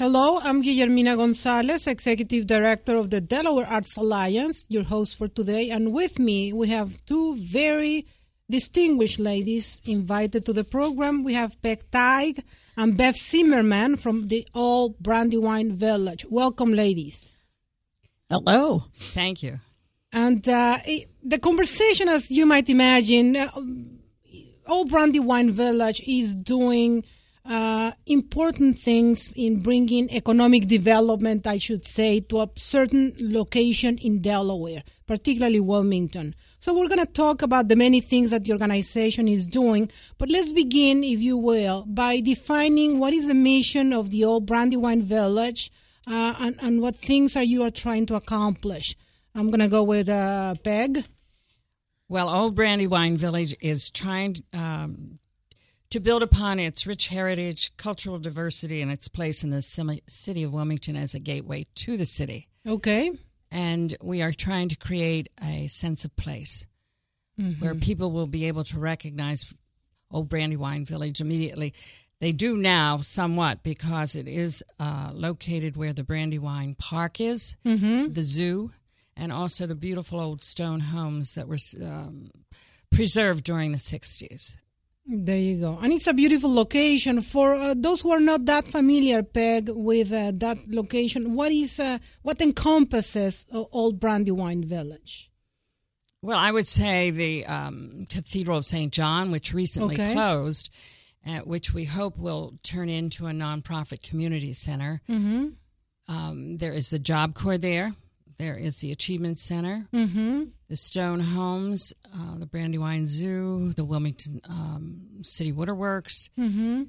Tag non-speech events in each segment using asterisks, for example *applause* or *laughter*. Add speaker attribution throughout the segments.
Speaker 1: Hello, I'm Guillermina Gonzalez, Executive Director of the Delaware Arts Alliance, your host for today. And with me, we have two very distinguished ladies invited to the program. We have Peg Tigue and Bev Zimmerman from the Old Brandywine Village. Welcome, ladies.
Speaker 2: Hello.
Speaker 3: Thank you.
Speaker 1: And uh, the conversation, as you might imagine, uh, Old Brandywine Village is doing uh, important things in bringing economic development, I should say, to a certain location in Delaware, particularly Wilmington. So we're going to talk about the many things that the organization is doing, but let's begin, if you will, by defining what is the mission of the Old Brandywine Village uh, and, and what things are you are trying to accomplish. I'm going to go with uh, Peg.
Speaker 3: Well, Old Brandywine Village is trying um, to build upon its rich heritage, cultural diversity, and its place in the city of Wilmington as a gateway to the city.
Speaker 1: Okay.
Speaker 3: And we are trying to create a sense of place mm-hmm. where people will be able to recognize Old Brandywine Village immediately. They do now somewhat because it is uh, located where the Brandywine Park is, mm-hmm. the zoo, and also the beautiful old stone homes that were um, preserved during the 60s.
Speaker 1: There you go. And it's a beautiful location. For uh, those who are not that familiar, Peg, with uh, that location, what is uh, what encompasses uh, Old Brandywine Village?
Speaker 3: Well, I would say the um, Cathedral of St. John, which recently okay. closed, uh, which we hope will turn into a nonprofit community center. Mm-hmm. Um, there is the Job Corps there, there is the Achievement Center, mm-hmm. the Stone Homes, uh, the Brandywine Zoo, the Wilmington um, City Waterworks. Mm-hmm.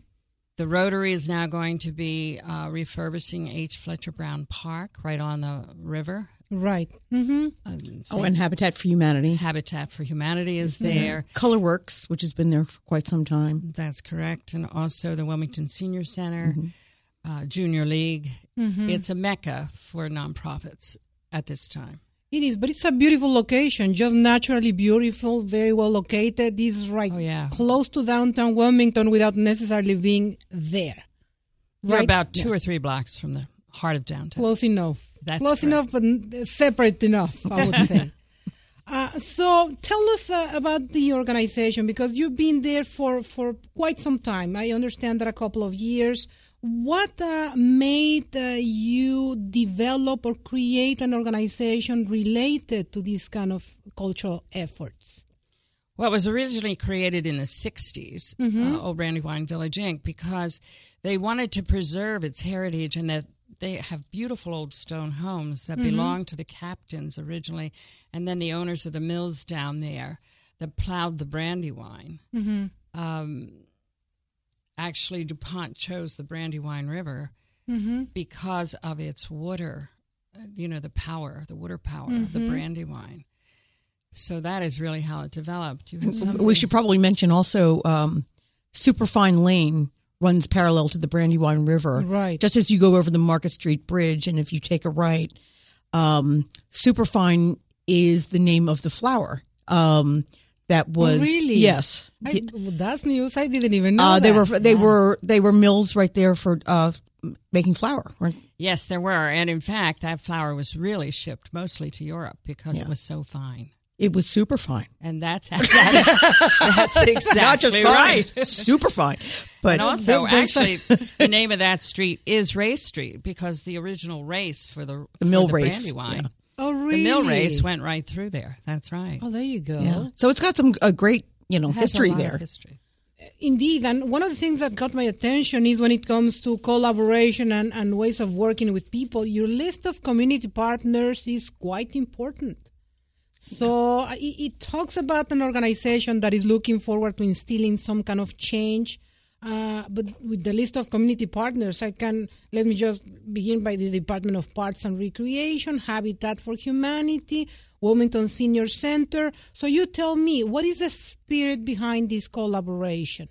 Speaker 3: The Rotary is now going to be uh, refurbishing H. Fletcher Brown Park right on the river.
Speaker 1: Right. Mm-hmm.
Speaker 2: Um, oh, and Habitat for Humanity.
Speaker 3: Habitat for Humanity is there.
Speaker 2: Colorworks, which has been there for quite some time.
Speaker 3: That's correct. And also the Wilmington Senior Center, mm-hmm. uh, Junior League. Mm-hmm. It's a mecca for nonprofits at this time.
Speaker 1: It is, but it's a beautiful location, just naturally beautiful, very well located. This is right
Speaker 3: oh, yeah.
Speaker 1: close to downtown Wilmington without necessarily being there.
Speaker 3: We're right? about two yeah. or three blocks from the heart of downtown.
Speaker 1: Close enough.
Speaker 3: That's
Speaker 1: close
Speaker 3: correct.
Speaker 1: enough, but separate enough, I would *laughs* say. Uh, so tell us uh, about the organization because you've been there for, for quite some time. I understand that a couple of years. What uh, made uh, you develop or create an organization related to these kind of cultural efforts?
Speaker 3: Well, it was originally created in the 60s, mm-hmm. uh, Old Brandywine Village Inc., because they wanted to preserve its heritage and that they have beautiful old stone homes that mm-hmm. belonged to the captains originally, and then the owners of the mills down there that plowed the brandywine. Mm-hmm. Um, actually DuPont chose the Brandywine River mm-hmm. because of its water, you know, the power, the water power mm-hmm. of the mm-hmm. Brandywine. So that is really how it developed.
Speaker 2: we should probably mention also um, Superfine Lane runs parallel to the Brandywine River.
Speaker 1: Right.
Speaker 2: Just as you go over the Market Street Bridge, and if you take a right, um, Superfine is the name of the flower. Um, that oh, was
Speaker 1: oh, really
Speaker 2: yes.
Speaker 1: I, well, that's news. I didn't even know. Uh,
Speaker 2: they were they yeah. were they were mills right there for uh, making flour. Right?
Speaker 3: Yes, there were, and in fact, that flour was really shipped mostly to Europe because yeah. it was so fine.
Speaker 2: It was super fine,
Speaker 3: and that's *laughs* that's, that's *laughs* exactly right.
Speaker 2: super fine.
Speaker 3: But and also, actually, *laughs* the name of that street is Race Street because the original race for the,
Speaker 2: the mill
Speaker 3: the
Speaker 2: race,
Speaker 3: Brandywine
Speaker 1: yeah. Oh, really?
Speaker 3: The mill race went right through there. That's right.
Speaker 1: Oh, there you go.
Speaker 2: Yeah. So it's got some a great, you know, history there.
Speaker 3: history.
Speaker 1: Indeed, and one of the things that got my attention is when it comes to collaboration and, and ways of working with people, your list of community partners is quite important. So it, it talks about an organization that is looking forward to instilling some kind of change uh, but with the list of community partners, I can let me just begin by the Department of Parks and Recreation, Habitat for Humanity, Wilmington Senior Center. So you tell me, what is the spirit behind this collaboration?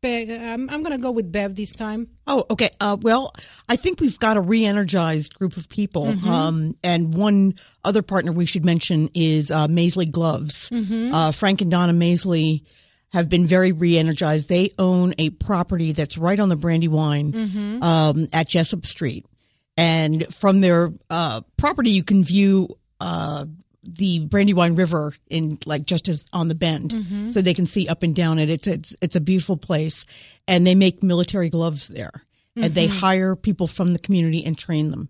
Speaker 1: Bev, I'm, I'm going to go with Bev this time.
Speaker 2: Oh, okay. Uh, well, I think we've got a re-energized group of people, mm-hmm. um, and one other partner we should mention is uh, Maisley Gloves. Mm-hmm. Uh, Frank and Donna Maisley have been very re-energized. They own a property that's right on the Brandywine um, at Jessup Street, and from their uh, property you can view uh, the Brandywine River in like just as on the bend, so they can see up and down it. It's it's it's a beautiful place, and they make military gloves there, and they hire people from the community and train them.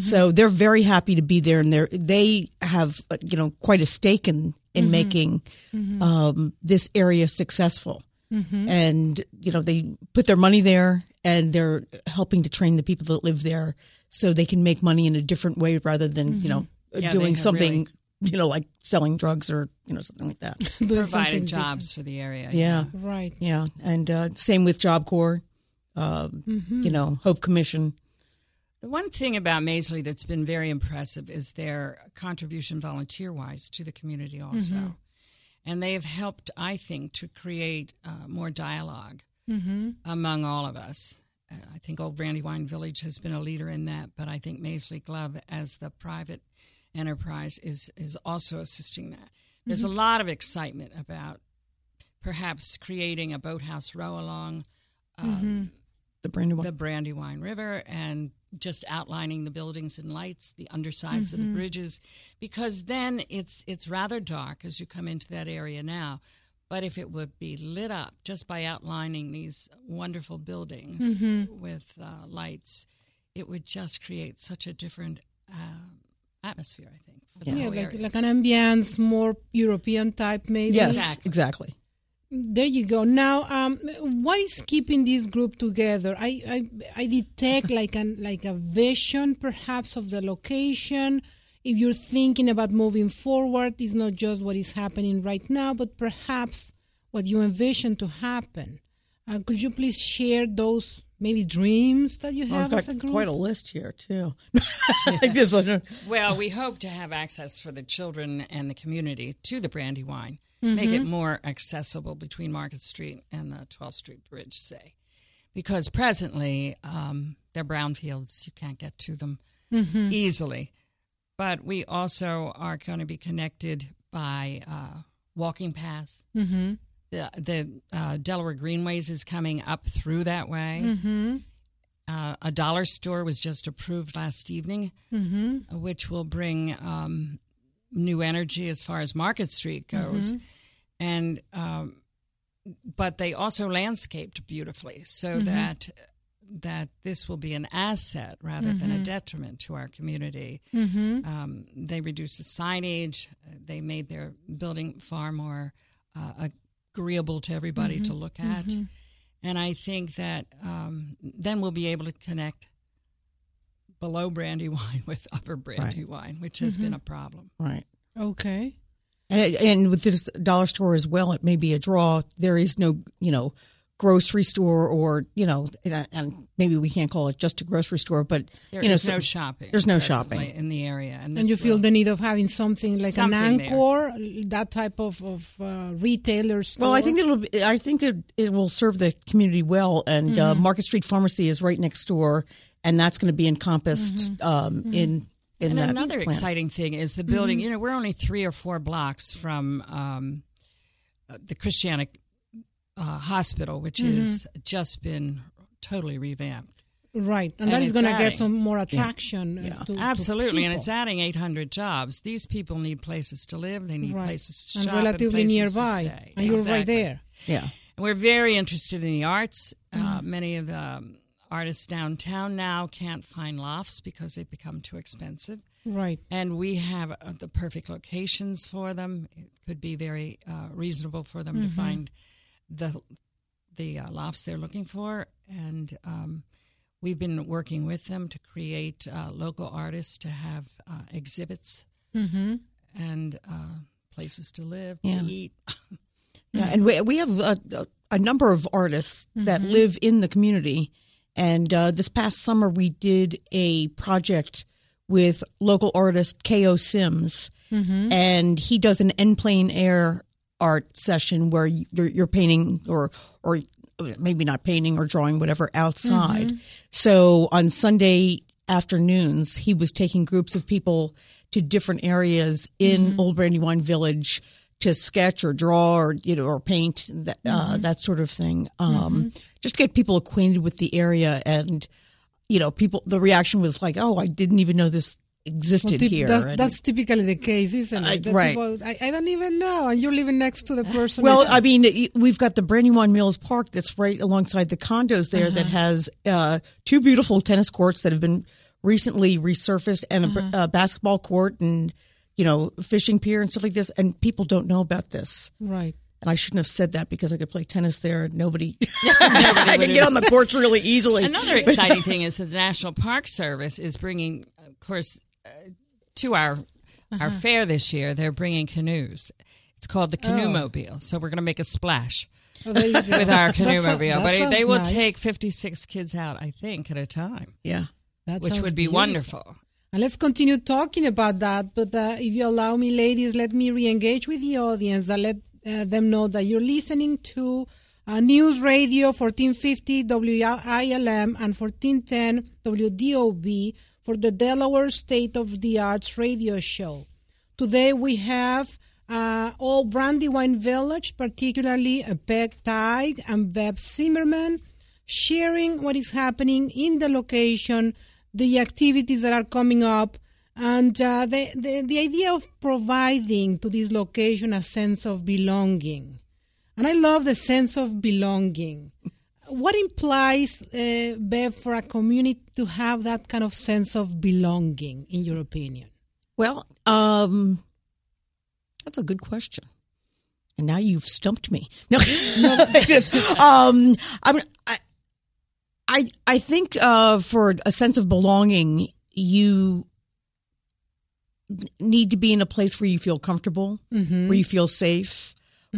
Speaker 2: So they're very happy to be there, and they they have uh, you know quite a stake in in making um, this area successful. And you know they put their money there, and they're helping to train the people that live there, so they can make money in a different way rather than you know
Speaker 3: Yeah,
Speaker 2: doing
Speaker 3: have
Speaker 2: something you know like selling drugs or you know something like that. *laughs*
Speaker 1: Doing something
Speaker 3: Provided jobs for the area.
Speaker 2: Yeah,
Speaker 1: different. Right.
Speaker 2: yeah, and uh, same with Job Corps, um, you know Hope Commission.
Speaker 3: The one thing about Maisley that's been very impressive is their contribution volunteer wise to the community also. Mm-hmm. And they have helped, I think, to create uh, more dialog mm-hmm. among all of us. Uh, I think Old Brandywine Village has been a leader in that, but I think Maisley Glove, as the private enterprise, is, is also assisting that. There's a mm-hmm. lot of excitement about perhaps creating a boathouse row along um,
Speaker 2: The Brandywine.
Speaker 3: the Brandywine River and just outlining the buildings and lights, the undersides of the bridges, because then it's it's rather dark as you come into that area now. But if it would be lit up just by outlining these wonderful buildings with uh, lights, it would just create such a different uh, atmosphere. I think. For the
Speaker 1: Yeah, like like an ambience, more European type, maybe.
Speaker 2: yes,
Speaker 3: Exactly.
Speaker 2: exactly.
Speaker 1: There you go. Now, um, what is keeping this group together? I, I, I detect *laughs* like an like a vision, perhaps, of the location. If you're thinking about moving forward, it's not just what is happening right now, but perhaps what you envision to happen. Uh, could you please share those maybe dreams that you
Speaker 2: Well,
Speaker 1: have
Speaker 2: I've
Speaker 1: as a
Speaker 2: got
Speaker 1: group?
Speaker 2: quite a list here too. *laughs* *laughs* like this one.
Speaker 3: Well, we hope to have access for the children and the community to the Brandywine, make it more accessible between Market Street and the 12th Street Bridge, say. Because presently, um, they're brownfields, you can't get to them easily. But we also are going to be connected by uh, walking paths. Mm-hmm. The, the uh, Delaware Greenways is coming up through that way. Uh, a dollar store was just approved last evening, which will bring um, new energy as far as Market Street goes. And um, but they also landscaped beautifully, so that that this will be an asset rather than a detriment to our community. Um, they reduced the signage. They made their building far more uh, agreeable to everybody to look at. And I think that um, then we'll be able to connect below Brandywine *laughs* with Upper Brandywine, which has been a problem.
Speaker 2: Right.
Speaker 1: Okay.
Speaker 2: And, and with this dollar store as well, it may be a draw. There is no, you know, grocery store or, you know, and- and maybe we can't call it just a grocery store, but,
Speaker 3: There
Speaker 2: you know,
Speaker 3: is
Speaker 2: so-
Speaker 3: no shopping.
Speaker 2: there's no shopping.
Speaker 3: in the area, and,
Speaker 1: And you feel
Speaker 3: will-
Speaker 1: the need of having something like
Speaker 3: Something
Speaker 1: an
Speaker 3: there.
Speaker 1: anchor, that type of, of uh, retailer store?
Speaker 2: Well, I think it'll. Be, I think it, it will serve the community well, and uh, Market Street Pharmacy is right next door, and that's going to be encompassed um, in in
Speaker 3: And
Speaker 2: that.
Speaker 3: another
Speaker 2: plan.
Speaker 3: exciting thing is the building. You know, we're only three or four blocks from um, uh, the Christiana uh, Hospital, which has just been totally revamped.
Speaker 1: Right, and,
Speaker 3: And
Speaker 1: that is going to get some more attraction. uh, to- to
Speaker 3: Absolutely, and it's adding 800 jobs. These people need places to live. They need
Speaker 1: right.
Speaker 3: places to
Speaker 1: and
Speaker 3: shop
Speaker 1: relatively
Speaker 3: and
Speaker 1: nearby,
Speaker 3: To stay.
Speaker 1: and you're right there.
Speaker 2: Yeah,
Speaker 3: And we're very interested in the arts.
Speaker 1: Mm-hmm.
Speaker 3: Uh, many of the um, artists downtown now can't find lofts because they've become too expensive.
Speaker 1: Right.
Speaker 3: And we have uh, the perfect locations for them. It could be very uh, reasonable for them to find the the uh, lofts they're looking for. And um, we've been working with them to create uh, local artists to have uh, exhibits and uh, places to live,
Speaker 2: Yeah.
Speaker 3: to eat. *laughs*
Speaker 2: yeah, and we we have a, a, a number of artists that live in the community, and uh, this past summer we did a project with local artist Ko Sims, mm-hmm. and he does an en plein air art session where you're, you're painting or or maybe not painting or drawing whatever outside. Mm-hmm. So on Sunday afternoons, he was taking groups of people to different areas in mm-hmm. Old Brandywine Village to sketch or draw or you know or paint that uh, that sort of thing. Um, Just get people acquainted with the area, and you know, people. The reaction was like, "Oh, I didn't even know this existed
Speaker 1: Typ-
Speaker 2: here."
Speaker 1: That's, that's typically the case, isn't
Speaker 2: I-
Speaker 1: it? That
Speaker 2: right.
Speaker 1: people, I, I don't even know, and you're living next to the person.
Speaker 2: Well, I mean, we've got the Brandywine Mills Park that's right alongside the condos there that has uh, two beautiful tennis courts that have been recently resurfaced and a, a basketball court and you know fishing pier and stuff like this. And people don't know about this.
Speaker 1: right.
Speaker 2: And I shouldn't have said that because I could play tennis there. and Nobody, *laughs* *laughs* I could get on the courts really easily.
Speaker 3: Another *laughs* exciting thing is that the National Park Service is bringing, of course, uh, to our our fair this year. They're bringing canoes. It's called the Canoe Mobile. So we're going to make a splash
Speaker 1: Oh, there you go.
Speaker 3: with our canoe mobile. But they will
Speaker 1: nice.
Speaker 3: take 56 kids out, I think, at a time,
Speaker 2: yeah.
Speaker 1: That
Speaker 3: which would be
Speaker 1: beautiful.
Speaker 3: wonderful.
Speaker 1: And let's continue talking about that. But uh, if you allow me, ladies, let me re-engage with the audience and let uh, them know that you're listening to uh, News Radio 1450 WILM and 1410 WDOV for the Delaware State of the Arts radio show. Today we have uh, Old Brandywine Village, particularly Peg Tigue and Bev Zimmerman, sharing what is happening in the location, the activities that are coming up, and uh, the, the, the idea of providing to this location a sense of belonging. And I love the sense of belonging. What implies, uh, Bev, for a community to have that kind of sense of belonging, in your opinion?
Speaker 2: Well, um, that's a good question. And now you've stumped me. No, *laughs* *laughs* um, I mean, I, I, I think uh, for a sense of belonging, you need to be in a place where you feel comfortable, where you feel safe,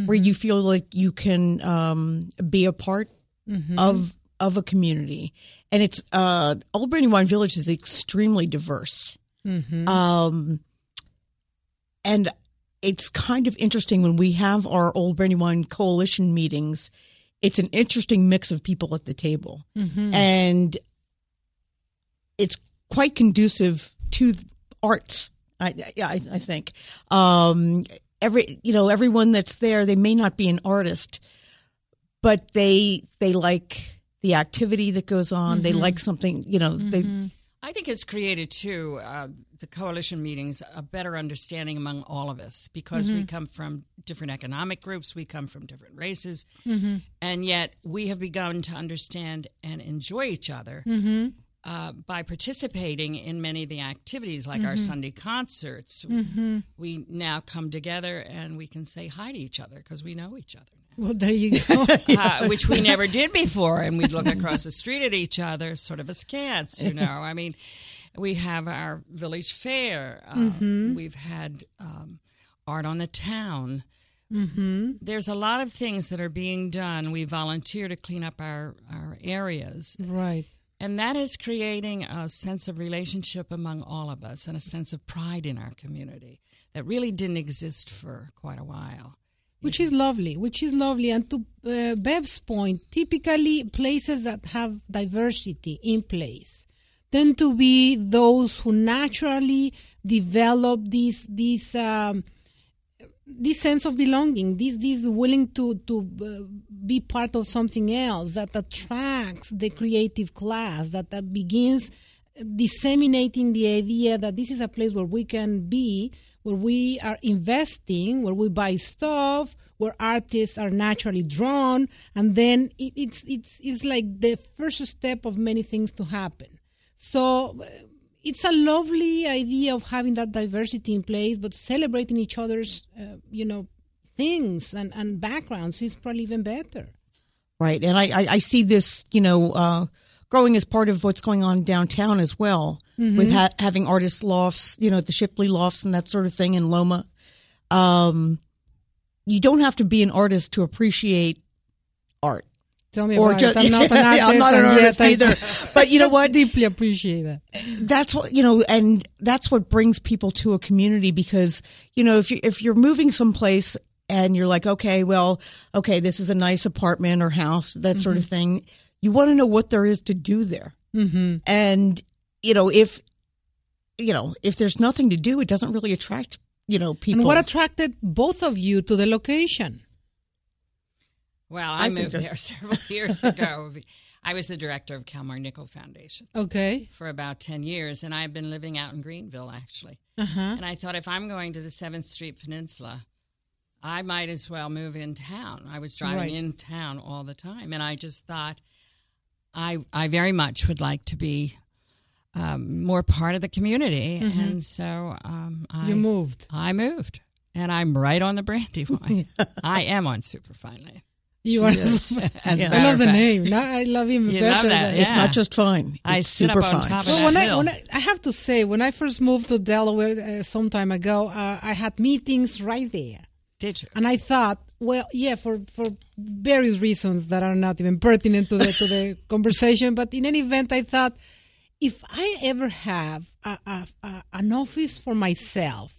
Speaker 2: where you feel like you can um, be a part of of a community. And it's uh, Old Brandywine Village is extremely diverse. Um, and it's kind of interesting when we have our Old Brandywine Coalition meetings. It's an interesting mix of people at the table, mm-hmm. and it's quite conducive to arts. I, I, I think um, every you know everyone that's there, they may not be an artist, but they they like the activity that goes on. They mm-hmm. like something, you know. They mm-hmm.
Speaker 3: I think it's created too uh, the coalition meetings a better understanding among all of us because we mm-hmm. come from different economic groups, we come from different races, mm-hmm. and yet we have begun to understand and enjoy each other mm-hmm. uh, by participating in many of the activities, like our Sunday concerts. We now come together and we can say hi to each other because we know each other
Speaker 1: Well, there you go. *laughs*
Speaker 3: uh, which we never did before. And we'd look across the street at each other, sort of askance, you know. I mean, we have our village fair. Um, We've had um, art on the town. Mm-hmm. There's a lot of things that are being done. We volunteer to clean up our, our areas.
Speaker 1: right.
Speaker 3: And that is creating a sense of relationship among all of us and a sense of pride in our community that really didn't exist for quite a while.
Speaker 1: Which is lovely which is lovely. And to uh, bev's point typically places that have diversity in place tend to be those who naturally develop this this um, this sense of belonging this this willing to to uh, be part of something else that attracts the creative class that that begins disseminating the idea that this is a place where we can be where we are investing, where we buy stuff, where artists are naturally drawn, and then it, it's it's it's like the first step of many things to happen. So uh, it's a lovely idea of having that diversity in place, but celebrating each other's, uh, you know, things and, and backgrounds is probably even better.
Speaker 2: Right. And I, I, I see this, you know, uh, growing as part of what's going on downtown as well with ha- having artist lofts, you know, at the Shipley lofts and that sort of thing in Loma. Um, you don't have to be an artist to appreciate art.
Speaker 1: Tell me
Speaker 2: Or
Speaker 1: about
Speaker 2: just,
Speaker 1: it. I'm not an artist. *laughs*
Speaker 2: I'm not an artist either. *laughs* But you know what?
Speaker 1: deeply appreciate that.
Speaker 2: that's what you know and that's what brings people to a community because you know if you if you're moving someplace and you're like okay well okay this is a nice apartment or house that sort of thing you want to know what there is to do there
Speaker 1: Mm-hmm.
Speaker 2: and you know if you know if there's nothing to do it doesn't really attract you know people.
Speaker 1: And what attracted both of you to the location?
Speaker 3: Well,
Speaker 2: I
Speaker 3: I, moved there *laughs* several years ago. I was the director of Kalmar Nyckel Foundation
Speaker 1: Okay.
Speaker 3: for about 10 years, and I've been living out in Greenville, actually.
Speaker 1: Uh huh.
Speaker 3: And I thought if I'm going to the 7th Street Peninsula, I might as well move in town. I was driving
Speaker 1: Right.
Speaker 3: in town all the time, and I just thought I, I very much would like to be um, more part of the community. And so um, I,
Speaker 1: You moved.
Speaker 3: I moved, and I'm right on the Brandywine. *laughs* I am on Superfine Lane.
Speaker 1: You are. *laughs*
Speaker 3: As
Speaker 2: Yeah.
Speaker 1: I love the
Speaker 3: fact.
Speaker 1: name. Now I love him
Speaker 3: You
Speaker 1: better.
Speaker 3: love
Speaker 2: It's not just fine.
Speaker 3: I
Speaker 2: it's
Speaker 3: up
Speaker 2: super fine.
Speaker 1: Well, when I, when I, I have to say, when I first moved to Delaware uh, some time ago, uh, I had meetings right there.
Speaker 3: Did you?
Speaker 1: And I thought, well, yeah, for, for various reasons that are not even pertinent to the to the *laughs* conversation. But in any event, I thought, if I ever have a, a, a, an office for myself,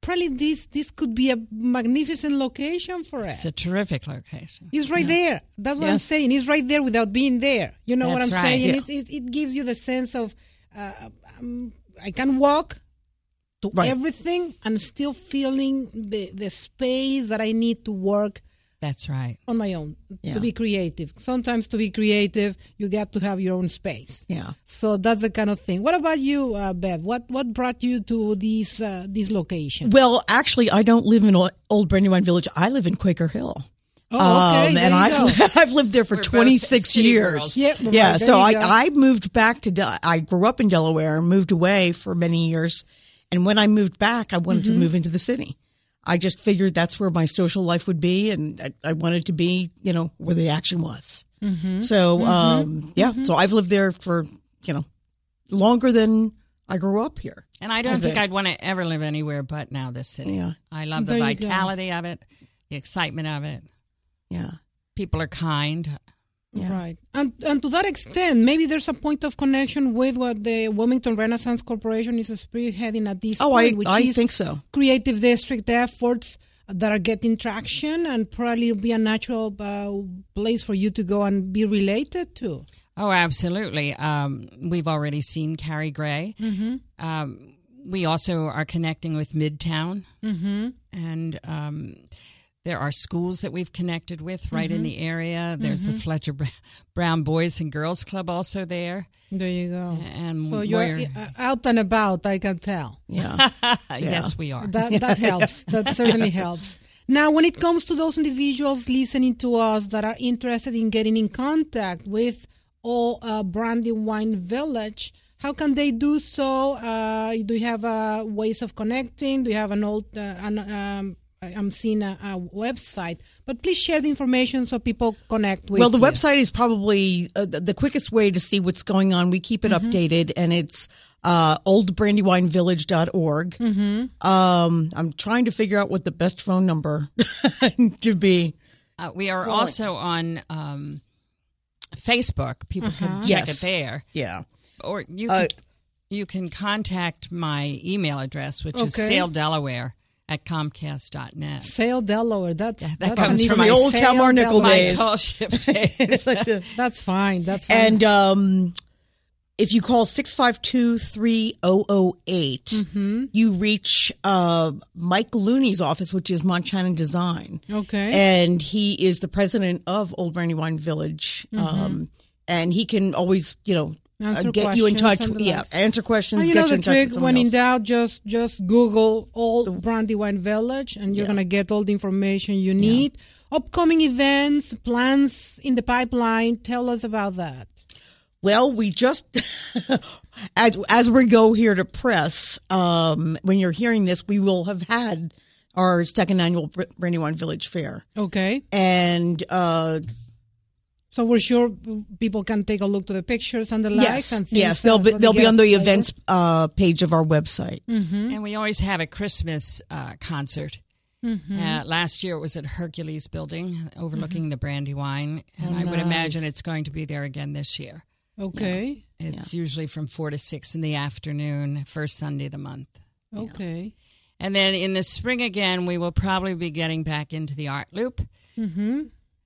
Speaker 1: probably this this could be a magnificent location for it.
Speaker 3: It's a terrific location.
Speaker 1: It's right there. That's what I'm saying. It's right there without being there. You know what I'm
Speaker 3: right.
Speaker 1: saying?
Speaker 2: Yeah.
Speaker 1: It, it, it gives you the sense of uh, um, I can walk to
Speaker 2: Right.
Speaker 1: everything and still feeling the, the space that I need to work
Speaker 3: That's right.
Speaker 1: on my own
Speaker 2: Yeah.
Speaker 1: to be creative. Sometimes to be creative, you got to have your own space.
Speaker 2: Yeah.
Speaker 1: So that's the kind of thing. What about you, uh, Bev? What what brought you to this uh, this location?
Speaker 2: Well, actually, I don't live in Old- Old Brandywine Village. I live in Quaker Hill.
Speaker 1: Oh, okay.
Speaker 2: Um, and I've
Speaker 1: go. *laughs*
Speaker 2: I've lived there for
Speaker 3: We're
Speaker 2: 26 years.
Speaker 3: girls.
Speaker 1: Yep, right,
Speaker 2: yeah.
Speaker 1: there
Speaker 2: So I
Speaker 1: go.
Speaker 2: I moved back to Del- I grew up in Delaware, moved away for many years, and when I moved back, I wanted
Speaker 1: Mm-hmm.
Speaker 2: to move into the city. I just figured that's where my social life would be, and I, I wanted to be, you know, where the action was.
Speaker 1: Mm-hmm.
Speaker 2: So, um, yeah. So I've lived there for, you know, longer than I grew up here.
Speaker 3: And I don't
Speaker 2: I
Speaker 3: think
Speaker 2: think.
Speaker 3: I'd want to ever live anywhere but now this city.
Speaker 2: Yeah.
Speaker 3: I love the
Speaker 1: There
Speaker 3: vitality of it, the excitement of it.
Speaker 2: Yeah.
Speaker 3: People are kind.
Speaker 2: Yeah.
Speaker 1: Right. And and to that extent, maybe there's a point of connection with what the Wilmington Renaissance Corporation is spearheading at this
Speaker 2: Oh, I
Speaker 1: point, which
Speaker 2: I
Speaker 1: is
Speaker 2: think so.
Speaker 1: creative district efforts that are getting traction and probably be a natural uh, place for you to go and be related to.
Speaker 3: Oh, absolutely. Um, we've already seen Carrie Gray.
Speaker 1: Mm-hmm.
Speaker 3: Um, we also are connecting with Midtown,
Speaker 1: Mm-hmm.
Speaker 3: and um, there are schools that we've connected with right
Speaker 1: Mm-hmm.
Speaker 3: in the area. There's the Fletcher *laughs* Brown Boys and Girls Club also there,
Speaker 1: There you go.
Speaker 3: and
Speaker 1: So you're
Speaker 3: we're
Speaker 1: uh, out and about, I can tell.
Speaker 2: Yeah. *laughs* *laughs*
Speaker 3: yes, we are.
Speaker 1: That that helps. That certainly helps. Now, when it comes to those individuals listening to us that are interested in getting in contact with all uh, Brandywine Village, how can they do so? Uh, do you have uh, ways of connecting? Do you have an old? Uh, an, um, I- I'm seeing a, a website, but please share the information so people connect with.
Speaker 2: Well, the
Speaker 1: you.
Speaker 2: website is probably uh, the the quickest way to see what's going on. We keep it updated, and it's uh, oldbrandywinevillage.org. Mm-hmm. Um, I'm trying to figure out what the best phone number *laughs* to be.
Speaker 3: Uh, we are also on um, Facebook. People can check
Speaker 2: Yes.
Speaker 3: it there,
Speaker 2: Yeah.
Speaker 3: or you
Speaker 2: Uh,
Speaker 3: can, you can contact my email address, which is
Speaker 1: Okay.
Speaker 3: saledelaware at comcast.net.
Speaker 1: Sail Delaware. That's
Speaker 3: that
Speaker 1: that's
Speaker 3: comes from
Speaker 1: easy-
Speaker 3: the
Speaker 2: old
Speaker 1: Sail
Speaker 2: Kalmar Nyckel
Speaker 1: Delaware.
Speaker 2: days.
Speaker 3: My tall ship days. *laughs*
Speaker 2: It's like this.
Speaker 1: That's fine. That's fine.
Speaker 2: And um, if you call 652 3008,
Speaker 1: Mm-hmm.
Speaker 2: you reach uh, Mike Looney's office, which is Montana Design.
Speaker 1: okay.
Speaker 2: and he is the president of Old Brandywine Village. Um, and he can always, you know, uh. Get you in touch.
Speaker 1: the
Speaker 2: Yeah, answer questions.
Speaker 1: And you
Speaker 2: get
Speaker 1: know
Speaker 2: you
Speaker 1: the
Speaker 2: in
Speaker 1: trick
Speaker 2: with
Speaker 1: when in doubt, just just Google Old Brandywine Village, and you're
Speaker 2: Yeah.
Speaker 1: gonna get all the information you need. Upcoming events, plans in the pipeline. Tell us about that.
Speaker 2: Well, we just *laughs* as as we go here to press. Um, when you're hearing this, we will have had our second annual Brandywine Village Fair,
Speaker 1: Okay,
Speaker 2: and uh,
Speaker 1: so we're sure people can take a look to the pictures and the likes.
Speaker 2: yes,
Speaker 1: and things
Speaker 2: yes, they'll be
Speaker 1: they
Speaker 2: they'll be on the
Speaker 1: flavor.
Speaker 2: events uh, page of our website.
Speaker 3: And we always have a Christmas uh, concert. Uh, last year it was at Hercules Building overlooking the Brandywine, and
Speaker 1: Oh,
Speaker 3: I would imagine it's going to be there again this year.
Speaker 1: Okay,
Speaker 3: It's usually from 4 to 6 in the afternoon, first Sunday of the month.
Speaker 1: okay.
Speaker 3: And then in the spring again, we will probably be getting back into the art loop.
Speaker 1: Mm-hmm.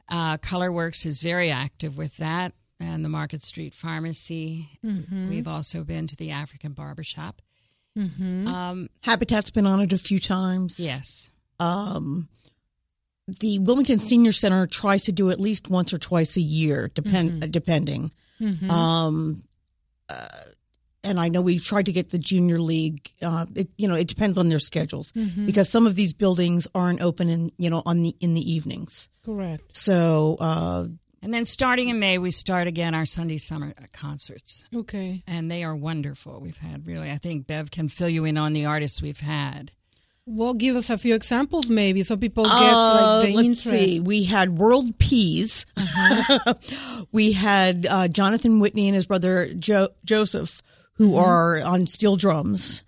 Speaker 3: Uh, Colorworks is very active with that, and the Market Street Pharmacy.
Speaker 1: Mm-hmm.
Speaker 3: We've also been to the African Barber Shop. Um,
Speaker 2: Habitat's been on it a few times.
Speaker 3: yes.
Speaker 2: Um, the Wilmington Senior Center tries to do at least once or twice a year, depend uh, depending. Um, uh, and I know we've tried to get the junior league. Uh, it, you know, it depends on their schedules because some of these buildings aren't open in you know on the in the evenings.
Speaker 1: Correct.
Speaker 2: So uh,
Speaker 3: And then starting in May, we start again our Sunday summer concerts.
Speaker 1: Okay.
Speaker 3: And they are wonderful. We've had really, I think Bev can fill you in on the artists we've had.
Speaker 1: Well, give us a few examples, maybe, so people get
Speaker 2: Uh,
Speaker 1: like the
Speaker 2: let's
Speaker 1: interest.
Speaker 2: see. We had World Peas. *laughs* we had uh, Jonathan Whitney and his brother jo- Joseph, who
Speaker 1: Mm-hmm.
Speaker 2: are on steel drums.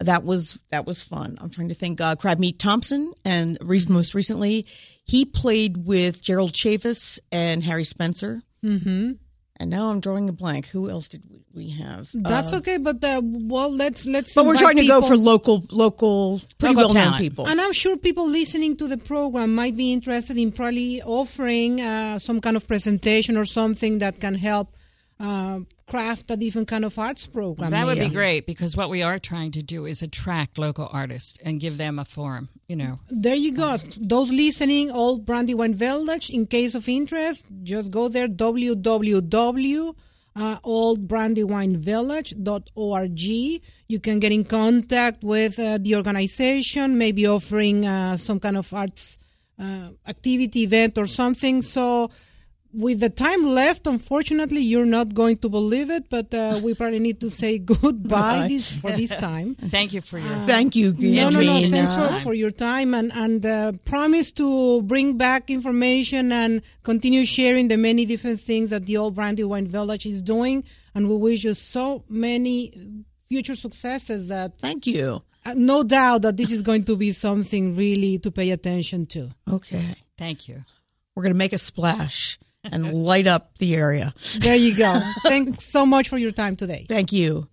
Speaker 2: That was that was fun. I'm trying to think. Uh, Crab Meat Thompson, and re-
Speaker 1: Mm-hmm.
Speaker 2: most recently, he played with Gerald Chavis and Harry Spencer. Mm-hmm. And now I'm drawing a blank. Who else did we, we have?
Speaker 1: That's okay, but uh, well, let's let's.
Speaker 2: but we're trying to go for local, local, pretty well known people.
Speaker 1: And I'm sure people listening to the program might be interested in probably offering uh, some kind of presentation or something that can help uh, craft a different kind of arts program.
Speaker 3: That would
Speaker 1: maybe.
Speaker 3: be great because what we are trying to do is attract local artists and give them a forum, you know.
Speaker 1: There you go. Those listening, Old Brandywine Village, in case of interest, just go there, www. Uh, oldbrandywinevillage.org. You can get in contact with uh, the organization, maybe offering uh, some kind of arts uh, activity event or something. So, with the time left, unfortunately, you're not going to believe it, but uh, we probably need to say *laughs* goodbye this, for this time. *laughs*
Speaker 3: Thank you for your.
Speaker 2: Thank you,
Speaker 1: No, no, no.
Speaker 2: Gina.
Speaker 1: Thanks for, for your time and and uh, promise to bring back information and continue sharing the many different things that the Old Brandywine Village is doing. And we wish you so many future successes that
Speaker 2: Thank you.
Speaker 1: uh, no doubt that this is going to be something really to pay attention to.
Speaker 2: Okay.
Speaker 3: Thank you.
Speaker 2: We're going to make a splash and light up the area.
Speaker 1: There you go. Thanks so much for your time today.
Speaker 2: Thank you.